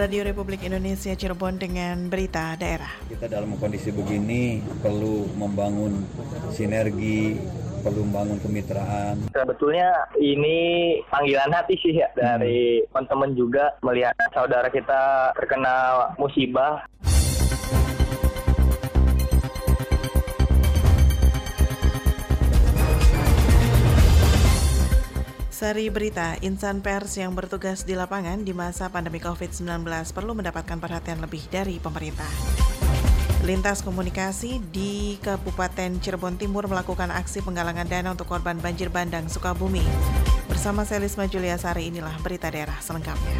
Radio Republik Indonesia Cirebon dengan berita daerah. Kita dalam kondisi begini perlu membangun sinergi, perlu membangun kemitraan. Sebetulnya ini panggilan hati sih ya dari teman-teman juga melihat saudara kita terkena musibah. Sari berita, insan pers yang bertugas di lapangan di masa pandemi COVID-19 perlu mendapatkan perhatian lebih dari pemerintah. Lintas Komunikasi di Kabupaten Cirebon Timur melakukan aksi penggalangan dana untuk korban banjir bandang Sukabumi. Bersama Selisma Julia Sari inilah berita daerah selengkapnya.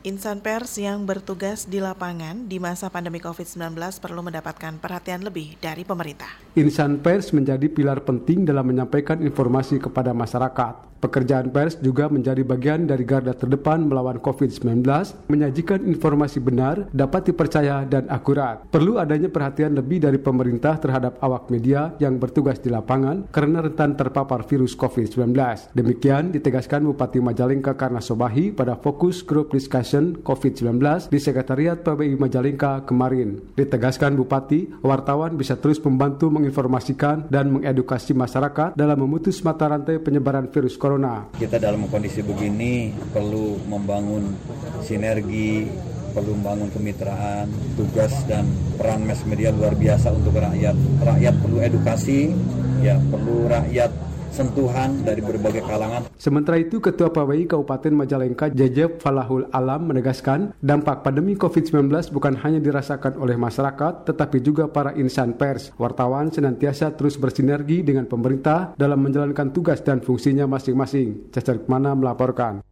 Insan pers yang bertugas di lapangan di masa pandemi COVID-19 perlu mendapatkan perhatian lebih dari pemerintah. Insan pers menjadi pilar penting dalam menyampaikan informasi kepada masyarakat. Pekerjaan pers juga menjadi bagian dari garda terdepan melawan COVID-19, menyajikan informasi benar, dapat dipercaya dan akurat. Perlu adanya perhatian lebih dari pemerintah terhadap awak media yang bertugas di lapangan karena rentan terpapar virus COVID-19. Demikian ditegaskan Bupati Majalengka Karna Sobahi pada fokus Group Discussion COVID-19 di Sekretariat PBI Majalengka kemarin. Ditegaskan Bupati, wartawan bisa terus membantu menginformasikan dan mengedukasi masyarakat dalam memutus mata rantai penyebaran virus corona corona. Kita dalam kondisi begini perlu membangun sinergi, perlu membangun kemitraan, tugas dan peran mass media luar biasa untuk rakyat. Rakyat perlu edukasi, ya perlu rakyat sentuhan dari berbagai kalangan. Sementara itu, Ketua PWI Kabupaten Majalengka Jejeb Falahul Alam menegaskan dampak pandemi COVID-19 bukan hanya dirasakan oleh masyarakat, tetapi juga para insan pers. Wartawan senantiasa terus bersinergi dengan pemerintah dalam menjalankan tugas dan fungsinya masing-masing. Cacar Mana melaporkan.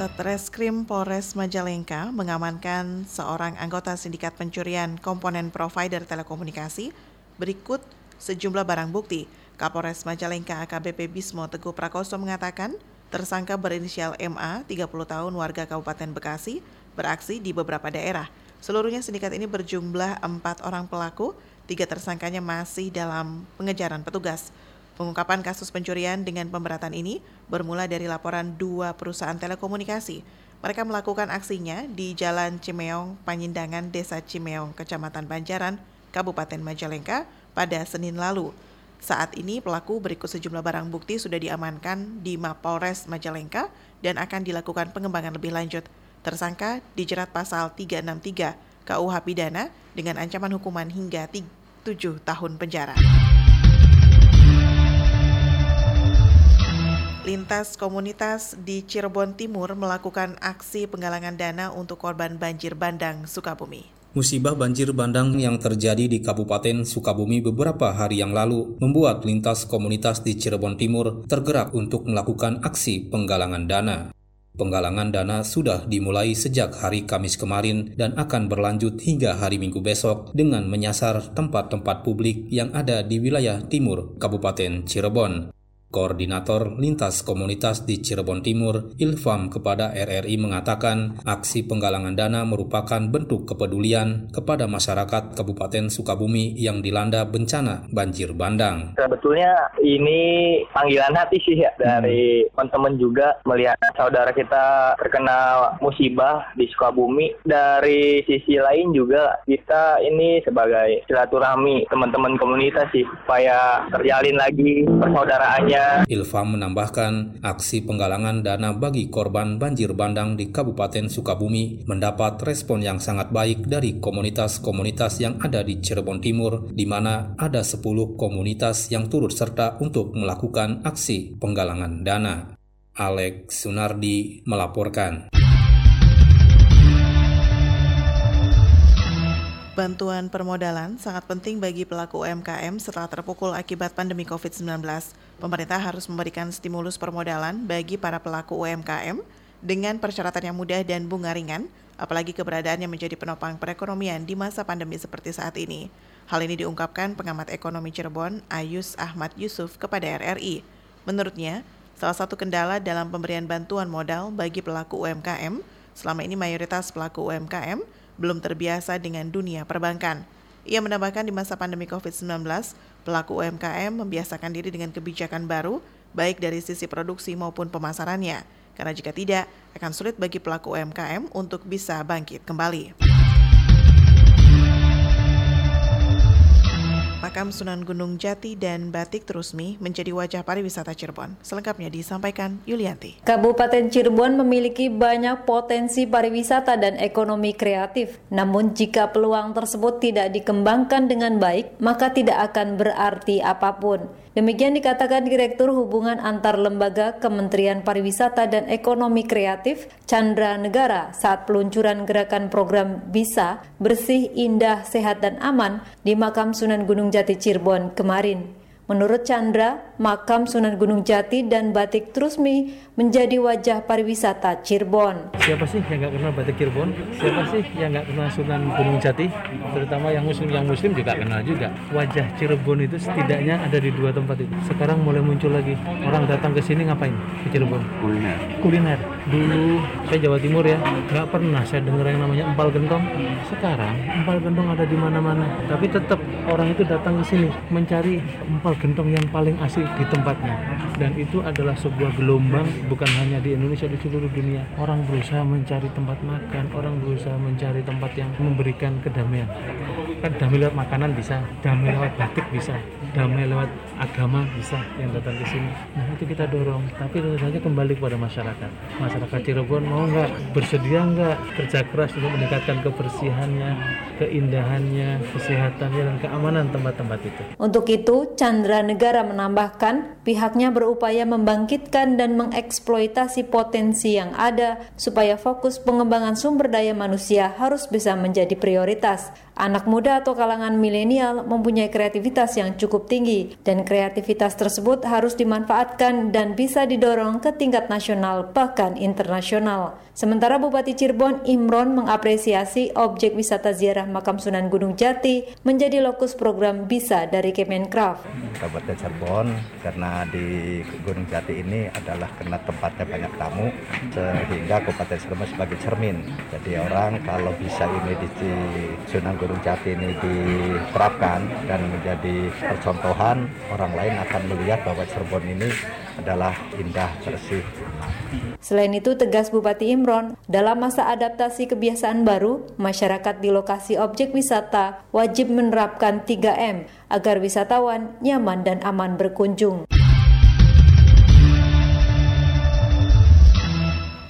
Satreskrim Polres Majalengka mengamankan seorang anggota sindikat pencurian komponen provider telekomunikasi berikut sejumlah barang bukti. Kapolres Majalengka AKBP Bismo Teguh Prakoso mengatakan tersangka berinisial MA, 30 tahun warga Kabupaten Bekasi, beraksi di beberapa daerah. Seluruhnya sindikat ini berjumlah empat orang pelaku, tiga tersangkanya masih dalam pengejaran petugas. Pengungkapan kasus pencurian dengan pemberatan ini bermula dari laporan dua perusahaan telekomunikasi. Mereka melakukan aksinya di Jalan Cimeong, Panyindangan, Desa Cimeong, Kecamatan Banjaran, Kabupaten Majalengka pada Senin lalu. Saat ini pelaku berikut sejumlah barang bukti sudah diamankan di Mapolres Majalengka dan akan dilakukan pengembangan lebih lanjut. Tersangka dijerat pasal 363 KUH pidana dengan ancaman hukuman hingga 7 tahun penjara. Lintas komunitas di Cirebon Timur melakukan aksi penggalangan dana untuk korban banjir bandang Sukabumi. Musibah banjir bandang yang terjadi di Kabupaten Sukabumi beberapa hari yang lalu membuat lintas komunitas di Cirebon Timur tergerak untuk melakukan aksi penggalangan dana. Penggalangan dana sudah dimulai sejak hari Kamis kemarin dan akan berlanjut hingga hari Minggu besok dengan menyasar tempat-tempat publik yang ada di wilayah timur Kabupaten Cirebon. Koordinator Lintas Komunitas di Cirebon Timur, Ilfam kepada RRI mengatakan aksi penggalangan dana merupakan bentuk kepedulian kepada masyarakat Kabupaten Sukabumi yang dilanda bencana banjir bandang. Sebetulnya ini panggilan hati sih ya dari hmm. teman-teman juga melihat saudara kita terkena musibah di Sukabumi. Dari sisi lain juga kita ini sebagai silaturahmi teman-teman komunitas sih supaya terjalin lagi persaudaraannya Ilfam menambahkan, aksi penggalangan dana bagi korban banjir bandang di Kabupaten Sukabumi mendapat respon yang sangat baik dari komunitas-komunitas yang ada di Cirebon Timur, di mana ada 10 komunitas yang turut serta untuk melakukan aksi penggalangan dana. Alex Sunardi melaporkan. Bantuan permodalan sangat penting bagi pelaku UMKM setelah terpukul akibat pandemi COVID-19. Pemerintah harus memberikan stimulus permodalan bagi para pelaku UMKM dengan persyaratan yang mudah dan bunga ringan, apalagi keberadaannya menjadi penopang perekonomian di masa pandemi seperti saat ini. Hal ini diungkapkan pengamat ekonomi Cirebon, Ayus Ahmad Yusuf kepada RRI. Menurutnya, salah satu kendala dalam pemberian bantuan modal bagi pelaku UMKM, selama ini mayoritas pelaku UMKM belum terbiasa dengan dunia perbankan. Ia menambahkan di masa pandemi COVID-19, pelaku UMKM membiasakan diri dengan kebijakan baru, baik dari sisi produksi maupun pemasarannya, karena jika tidak, akan sulit bagi pelaku UMKM untuk bisa bangkit kembali. Makam Sunan Gunung Jati dan Batik Terusmi menjadi wajah pariwisata Cirebon. Selengkapnya disampaikan Yulianti. Kabupaten Cirebon memiliki banyak potensi pariwisata dan ekonomi kreatif. Namun jika peluang tersebut tidak dikembangkan dengan baik, maka tidak akan berarti apa pun. Demikian dikatakan Direktur Hubungan Antar Lembaga Kementerian Pariwisata dan Ekonomi Kreatif Chandra Negara saat peluncuran gerakan program Bisa Bersih, Indah, Sehat, dan Aman di Makam Sunan Gunung Jati Cirebon kemarin. Menurut Chandra, makam Sunan Gunung Jati dan Batik Trusmi menjadi wajah pariwisata Cirebon. Siapa sih yang nggak kenal Batik Cirebon? Siapa sih yang nggak kenal Sunan Gunung Jati? Terutama yang muslim yang muslim juga kenal juga. Wajah Cirebon itu setidaknya ada di dua tempat itu. Sekarang mulai muncul lagi. Orang datang ke sini ngapain? Ke Cirebon. Kuliner. Kuliner. Dulu saya Jawa Timur ya, nggak pernah saya dengar yang namanya empal gentong. Sekarang empal gentong ada di mana-mana. Tapi tetap orang itu datang ke sini mencari empal gentong yang paling asik di tempatnya. Dan itu adalah sebuah gelombang bukan hanya di Indonesia di seluruh dunia. Orang berusaha mencari tempat makan orang berusaha mencari tempat yang memberikan kedamaian. Kan damai lewat makanan bisa damai lewat batik bisa damai lewat agama bisa yang datang ke sini. Nah itu kita dorong. Tapi tentu saja kembali kepada masyarakat. Masyarakat Cirebon mau nggak? Bersedia nggak? Kerja keras untuk meningkatkan kebersihannya keindahannya kesehatannya dan keamanan tempat-tempat itu. Untuk itu Chandra Negara menambahkan, pihaknya berupaya membangkitkan dan mengeksploitasi potensi yang ada supaya fokus pengembangan sumber daya manusia harus bisa menjadi prioritas. Anak muda atau kalangan milenial mempunyai kreativitas yang cukup tinggi dan kreativitas tersebut harus dimanfaatkan dan bisa didorong ke tingkat nasional bahkan internasional. Sementara Bupati Cirebon Imron mengapresiasi objek wisata ziarah makam Sunan Gunung Jati menjadi lokus program bisa dari Kemenkraf. Kabupaten Cirebon karena di Gunung Jati ini adalah karena tempatnya banyak tamu sehingga Kabupaten Cirebon sebagai cermin. Jadi orang kalau bisa ini di Sunan Gunung Gunung Jati ini diterapkan dan menjadi percontohan, orang lain akan melihat bahwa Cirebon ini adalah indah, bersih. Selain itu, tegas Bupati Imron, dalam masa adaptasi kebiasaan baru, masyarakat di lokasi objek wisata wajib menerapkan 3M agar wisatawan nyaman dan aman berkunjung.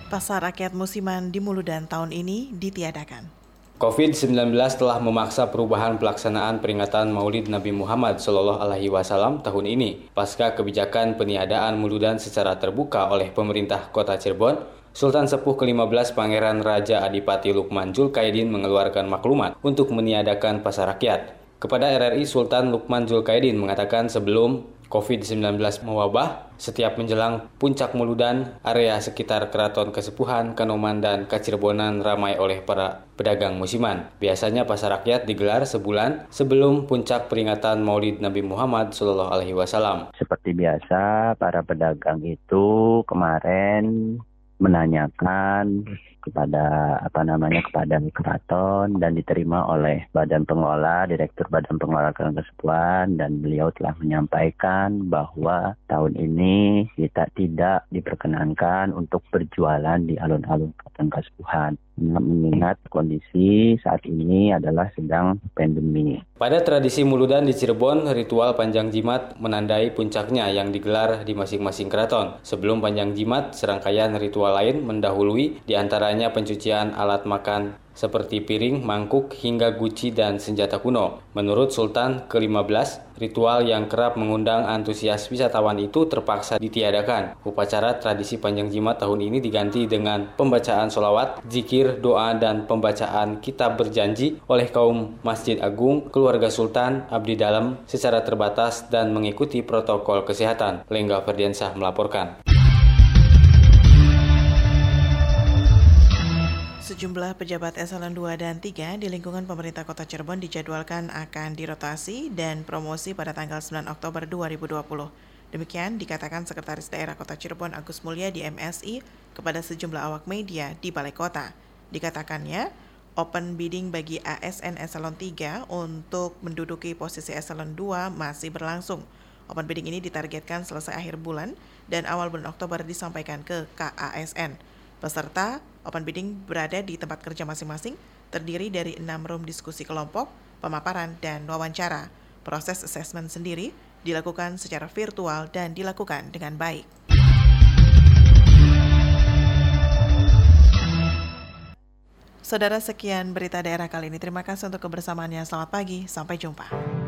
Pasar rakyat musiman di Muludan tahun ini ditiadakan. COVID-19 telah memaksa perubahan pelaksanaan peringatan Maulid Nabi Muhammad Shallallahu Alaihi Wasallam tahun ini. Pasca kebijakan peniadaan muludan secara terbuka oleh pemerintah Kota Cirebon, Sultan Sepuh ke-15 Pangeran Raja Adipati Lukman Julkaidin mengeluarkan maklumat untuk meniadakan pasar rakyat. Kepada RRI, Sultan Lukman Julkaidin mengatakan sebelum COVID-19 mewabah, setiap menjelang puncak muludan, area sekitar Keraton Kesepuhan, Kanoman, dan Kacirebonan ramai oleh para pedagang musiman. Biasanya pasar rakyat digelar sebulan sebelum puncak peringatan Maulid Nabi Muhammad Shallallahu Alaihi Wasallam. Seperti biasa, para pedagang itu kemarin menanyakan kepada apa namanya kepada keraton dan diterima oleh Badan Pengelola Direktur Badan Pengelola Kesepuan dan beliau telah menyampaikan bahwa tahun ini kita tidak diperkenankan untuk berjualan di alun-alun Keraton Kesepuan mengingat kondisi saat ini adalah sedang pandemi. Pada tradisi Muludan di Cirebon, ritual panjang jimat menandai puncaknya yang digelar di masing-masing keraton. Sebelum panjang jimat, serangkaian ritual lain mendahului di antaranya pencucian alat makan seperti piring, mangkuk, hingga guci dan senjata kuno. Menurut Sultan ke-15, ritual yang kerap mengundang antusias wisatawan itu terpaksa ditiadakan. Upacara tradisi panjang jimat tahun ini diganti dengan pembacaan solawat, zikir, doa, dan pembacaan kitab berjanji oleh kaum Masjid Agung, keluarga Sultan, abdi dalam secara terbatas dan mengikuti protokol kesehatan. Lengga Ferdiansah melaporkan. Sejumlah pejabat eselon 2 dan 3 di lingkungan pemerintah kota Cirebon dijadwalkan akan dirotasi dan promosi pada tanggal 9 Oktober 2020. Demikian dikatakan Sekretaris Daerah Kota Cirebon Agus Mulya di MSI kepada sejumlah awak media di Balai Kota. Dikatakannya, open bidding bagi ASN Eselon 3 untuk menduduki posisi Eselon 2 masih berlangsung. Open bidding ini ditargetkan selesai akhir bulan dan awal bulan Oktober disampaikan ke KASN. Peserta open bidding berada di tempat kerja masing-masing, terdiri dari enam room diskusi kelompok, pemaparan, dan wawancara. Proses asesmen sendiri dilakukan secara virtual dan dilakukan dengan baik. Saudara sekian berita daerah kali ini. Terima kasih untuk kebersamaannya. Selamat pagi, sampai jumpa.